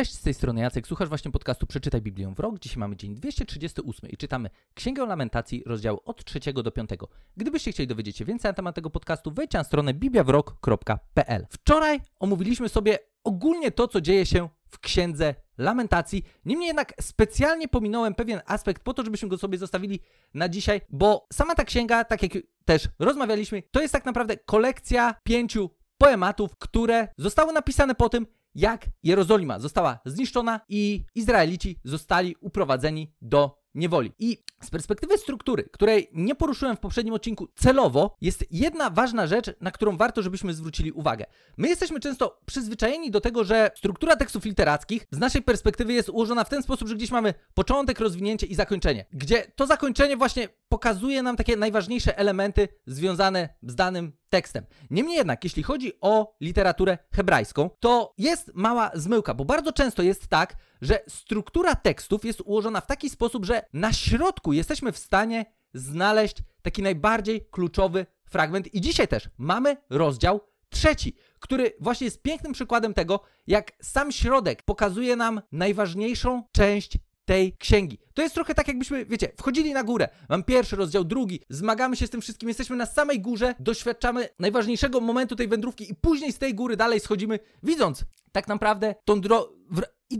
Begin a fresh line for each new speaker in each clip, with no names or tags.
Cześć, z tej strony Jacek, słuchasz właśnie podcastu Przeczytaj Biblię w rok. Dzisiaj mamy dzień 238 i czytamy Księgę Lamentacji, rozdział od 3 do 5. Gdybyście chcieli dowiedzieć się więcej na temat tego podcastu, wejdźcie na stronę bibliawrok.pl. Wczoraj omówiliśmy sobie ogólnie to, co dzieje się w Księdze Lamentacji. Niemniej jednak specjalnie pominąłem pewien aspekt po to, żebyśmy go sobie zostawili na dzisiaj, bo sama ta księga, tak jak też rozmawialiśmy, to jest tak naprawdę kolekcja pięciu poematów, które zostały napisane po tym, jak Jerozolima została zniszczona i Izraelici zostali uprowadzeni do niewoli. I z perspektywy struktury, której nie poruszyłem w poprzednim odcinku celowo, jest jedna ważna rzecz, na którą warto, żebyśmy zwrócili uwagę. My jesteśmy często przyzwyczajeni do tego, że struktura tekstów literackich z naszej perspektywy jest ułożona w ten sposób, że gdzieś mamy początek, rozwinięcie i zakończenie. Gdzie to zakończenie właśnie pokazuje nam takie najważniejsze elementy związane z danym tekstem. Niemniej jednak, jeśli chodzi o literaturę hebrajską, to jest mała zmyłka, bo bardzo często jest tak, że struktura tekstów jest ułożona w taki sposób, że na środku jesteśmy w stanie znaleźć taki najbardziej kluczowy fragment. I dzisiaj też mamy rozdział trzeci, który właśnie jest pięknym przykładem tego, jak sam środek pokazuje nam najważniejszą część tej księgi. To jest trochę tak, jakbyśmy, wiecie, wchodzili na górę. Mam pierwszy rozdział, drugi, zmagamy się z tym wszystkim, jesteśmy na samej górze, doświadczamy najważniejszego momentu tej wędrówki i później z tej góry dalej schodzimy, widząc tak naprawdę tą drogę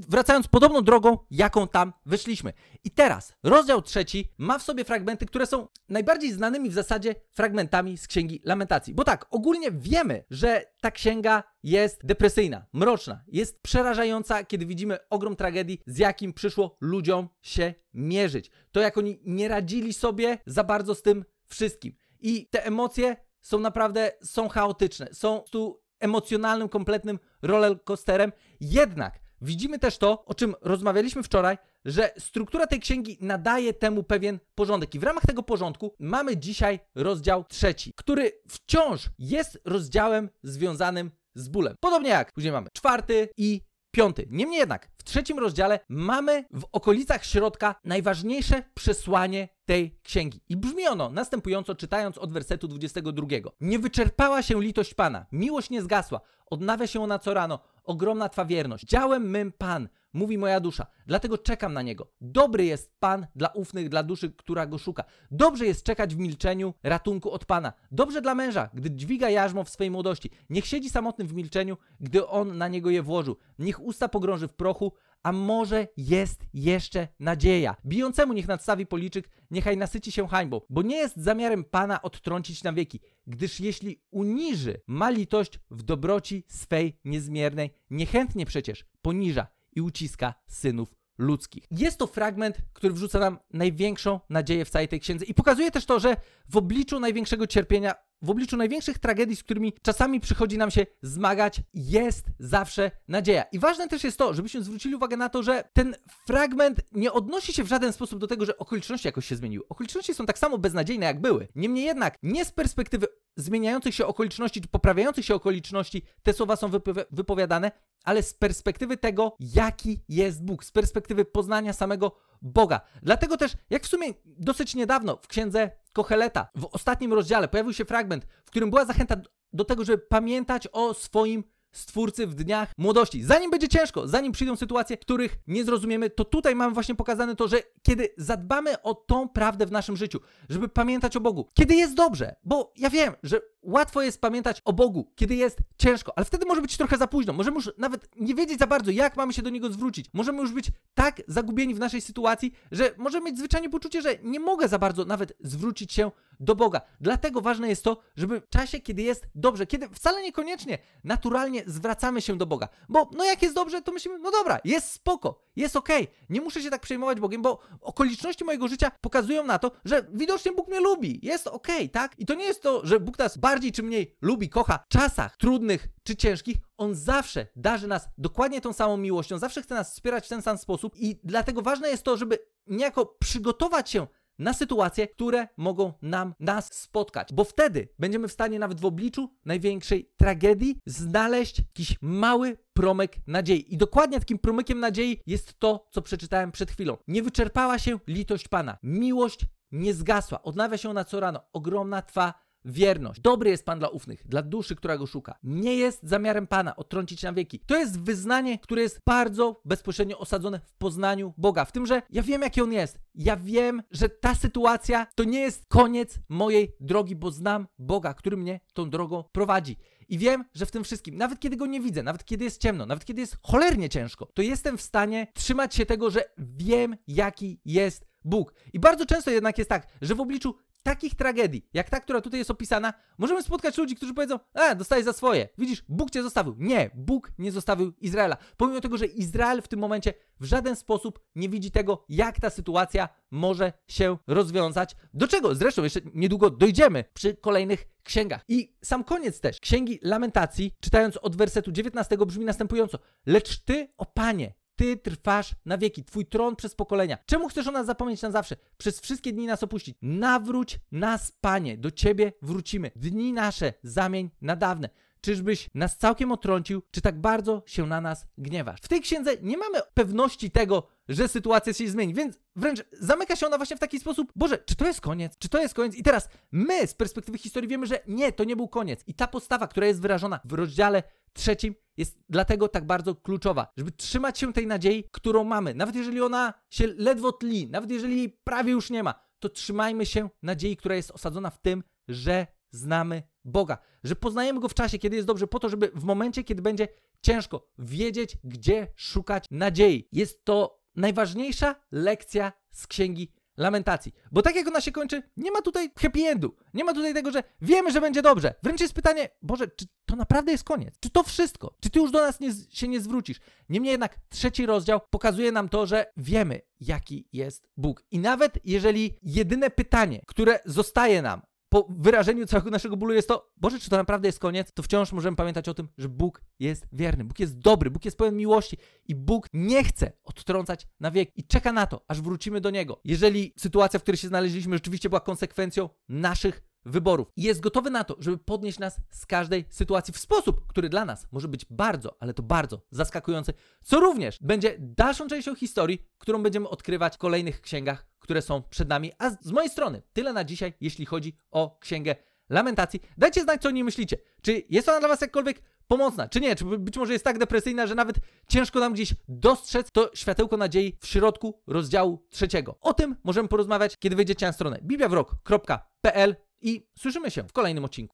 wracając podobną drogą, jaką tam wyszliśmy. I teraz rozdział trzeci ma w sobie fragmenty, które są najbardziej znanymi w zasadzie fragmentami z Księgi Lamentacji. Bo tak, ogólnie wiemy, że ta księga jest depresyjna, mroczna, jest przerażająca, kiedy widzimy ogrom tragedii, z jakim przyszło ludziom się mierzyć. To, jak oni nie radzili sobie za bardzo z tym wszystkim. I te emocje są naprawdę, są chaotyczne, są tu emocjonalnym, kompletnym rollercoasterem. Jednak widzimy też to, o czym rozmawialiśmy wczoraj, że struktura tej księgi nadaje temu pewien porządek. I w ramach tego porządku mamy dzisiaj rozdział trzeci, który wciąż jest rozdziałem związanym z bólem. Podobnie jak później mamy czwarty i piąty. Niemniej jednak w trzecim rozdziale mamy w okolicach środka najważniejsze przesłanie tej księgi. I brzmi ono następująco, czytając od wersetu 22. Nie wyczerpała się litość Pana, miłość nie zgasła, odnawia się ona co rano, ogromna Twa wierność. Działem mym Pan, mówi moja dusza, dlatego czekam na Niego. Dobry jest Pan dla ufnych, dla duszy, która Go szuka. Dobrze jest czekać w milczeniu ratunku od Pana. Dobrze dla męża, gdy dźwiga jarzmo w swej młodości. Niech siedzi samotny w milczeniu, gdy On na niego je włożył. Niech usta pogrąży w prochu, a może jest jeszcze nadzieja. Bijącemu niech nadstawi policzyk, niechaj nasyci się hańbą, bo nie jest zamiarem Pana odtrącić na wieki, gdyż jeśli uniży, ma litość w dobroci swej niezmiernej, niechętnie przecież poniża i uciska synów ludzkich. Jest to fragment, który wrzuca nam największą nadzieję w całej tej księdze i pokazuje też to, że w obliczu największego cierpienia w obliczu największych tragedii, z którymi czasami przychodzi nam się zmagać, jest zawsze nadzieja. I ważne też jest to, żebyśmy zwrócili uwagę na to, że ten fragment nie odnosi się w żaden sposób do tego, że okoliczności jakoś się zmieniły. Okoliczności są tak samo beznadziejne, jak były. Niemniej jednak, nie z perspektywy zmieniających się okoliczności, czy poprawiających się okoliczności, te słowa są wypowiadane, ale z perspektywy tego, jaki jest Bóg, z perspektywy poznania samego Boga. Dlatego też, jak w sumie dosyć niedawno w księdze Kocheleta, w ostatnim rozdziale pojawił się fragment, w którym była zachęta do tego, żeby pamiętać o swoim Stwórcy w dniach młodości. Zanim będzie ciężko, zanim przyjdą sytuacje, których nie zrozumiemy, to tutaj mamy właśnie pokazane to, że kiedy zadbamy o tą prawdę w naszym życiu, żeby pamiętać o Bogu, kiedy jest dobrze, bo ja wiem, że łatwo jest pamiętać o Bogu, kiedy jest ciężko, ale wtedy może być trochę za późno. Możemy już nawet nie wiedzieć za bardzo, jak mamy się do Niego zwrócić. Możemy już być tak zagubieni w naszej sytuacji, że możemy mieć zwyczajnie poczucie, że nie mogę za bardzo nawet zwrócić się do Boga. Dlatego ważne jest to, żeby w czasie, kiedy jest dobrze, kiedy wcale niekoniecznie naturalnie zwracamy się do Boga. Bo no jak jest dobrze, to myślimy, no dobra, jest spoko, jest okej, okay. nie muszę się tak przejmować Bogiem, bo okoliczności mojego życia pokazują na to, że widocznie Bóg mnie lubi, jest okej, okay, tak? I to nie jest to, że Bóg nas bardziej czy mniej lubi, kocha w czasach trudnych czy ciężkich, On zawsze darzy nas dokładnie tą samą miłością, zawsze chce nas wspierać w ten sam sposób i dlatego ważne jest to, żeby niejako przygotować się na sytuacje, które mogą nam nas spotkać, bo wtedy będziemy w stanie nawet w obliczu największej tragedii znaleźć jakiś mały promyk nadziei. I dokładnie takim promykiem nadziei jest to, co przeczytałem przed chwilą. Nie wyczerpała się litość Pana. Miłość nie zgasła. Odnawia się ona co rano. Ogromna twa wierność. Dobry jest Pan dla ufnych, dla duszy, która go szuka. Nie jest zamiarem Pana odtrącić na wieki. To jest wyznanie, które jest bardzo bezpośrednio osadzone w poznaniu Boga. W tym, że ja wiem, jaki On jest. Ja wiem, że ta sytuacja to nie jest koniec mojej drogi, bo znam Boga, który mnie tą drogą prowadzi. I wiem, że w tym wszystkim, nawet kiedy go nie widzę, nawet kiedy jest ciemno, nawet kiedy jest cholernie ciężko, to jestem w stanie trzymać się tego, że wiem, jaki jest Bóg. I bardzo często jednak jest tak, że w obliczu takich tragedii, jak ta, która tutaj jest opisana, możemy spotkać ludzi, którzy powiedzą, a, dostajesz za swoje. Widzisz, Bóg cię zostawił. Nie, Bóg nie zostawił Izraela. Pomimo tego, że Izrael w tym momencie w żaden sposób nie widzi tego, jak ta sytuacja może się rozwiązać. Do czego zresztą jeszcze niedługo dojdziemy przy kolejnych księgach. I sam koniec też Księgi Lamentacji, czytając od wersetu 19, brzmi następująco. Lecz ty, o Panie, ty trwasz na wieki, twój tron przez pokolenia. Czemu chcesz o nas zapomnieć na zawsze? Przez wszystkie dni nas opuścić. Nawróć nas, Panie, do Ciebie wrócimy. Dni nasze zamień na dawne. Czyżbyś nas całkiem otrącił, czy tak bardzo się na nas gniewasz? W tej księdze nie mamy pewności tego, że sytuacja się zmieni, więc wręcz zamyka się ona właśnie w taki sposób, Boże, czy to jest koniec? Czy to jest koniec? I teraz my z perspektywy historii wiemy, że nie, to nie był koniec. I ta postawa, która jest wyrażona w rozdziale trzecim, jest dlatego tak bardzo kluczowa, żeby trzymać się tej nadziei, którą mamy. Nawet jeżeli ona się ledwo tli, nawet jeżeli jej prawie już nie ma, to trzymajmy się nadziei, która jest osadzona w tym, że znamy Boga, że poznajemy Go w czasie, kiedy jest dobrze, po to, żeby w momencie, kiedy będzie ciężko, wiedzieć, gdzie szukać nadziei. Jest to najważniejsza lekcja z księgi lamentacji. Bo tak jak ona się kończy, nie ma tutaj happy endu. Nie ma tutaj tego, że wiemy, że będzie dobrze. Wręcz jest pytanie, Boże, czy to naprawdę jest koniec? Czy to wszystko? Czy ty już do nas nie, się nie zwrócisz? Niemniej jednak trzeci rozdział pokazuje nam to, że wiemy, jaki jest Bóg. I nawet jeżeli jedyne pytanie, które zostaje nam po wyrażeniu całego naszego bólu jest to, Boże, czy to naprawdę jest koniec, to wciąż możemy pamiętać o tym, że Bóg jest wierny, Bóg jest dobry, Bóg jest pełen miłości i Bóg nie chce odtrącać na wiek i czeka na to, aż wrócimy do Niego. Jeżeli sytuacja, w której się znaleźliśmy, rzeczywiście była konsekwencją naszych wyborów i jest gotowy na to, żeby podnieść nas z każdej sytuacji w sposób, który dla nas może być bardzo, ale to bardzo zaskakujący, co również będzie dalszą częścią historii, którą będziemy odkrywać w kolejnych księgach, które są przed nami. A z mojej strony tyle na dzisiaj, jeśli chodzi o księgę Lamentacji. Dajcie znać, co o niej myślicie. Czy jest ona dla Was jakkolwiek pomocna, czy nie? Czy być może jest tak depresyjna, że nawet ciężko nam gdzieś dostrzec to światełko nadziei w środku rozdziału trzeciego. O tym możemy porozmawiać, kiedy wejdziecie na stronę bibliawrok.pl i słyszymy się w kolejnym odcinku.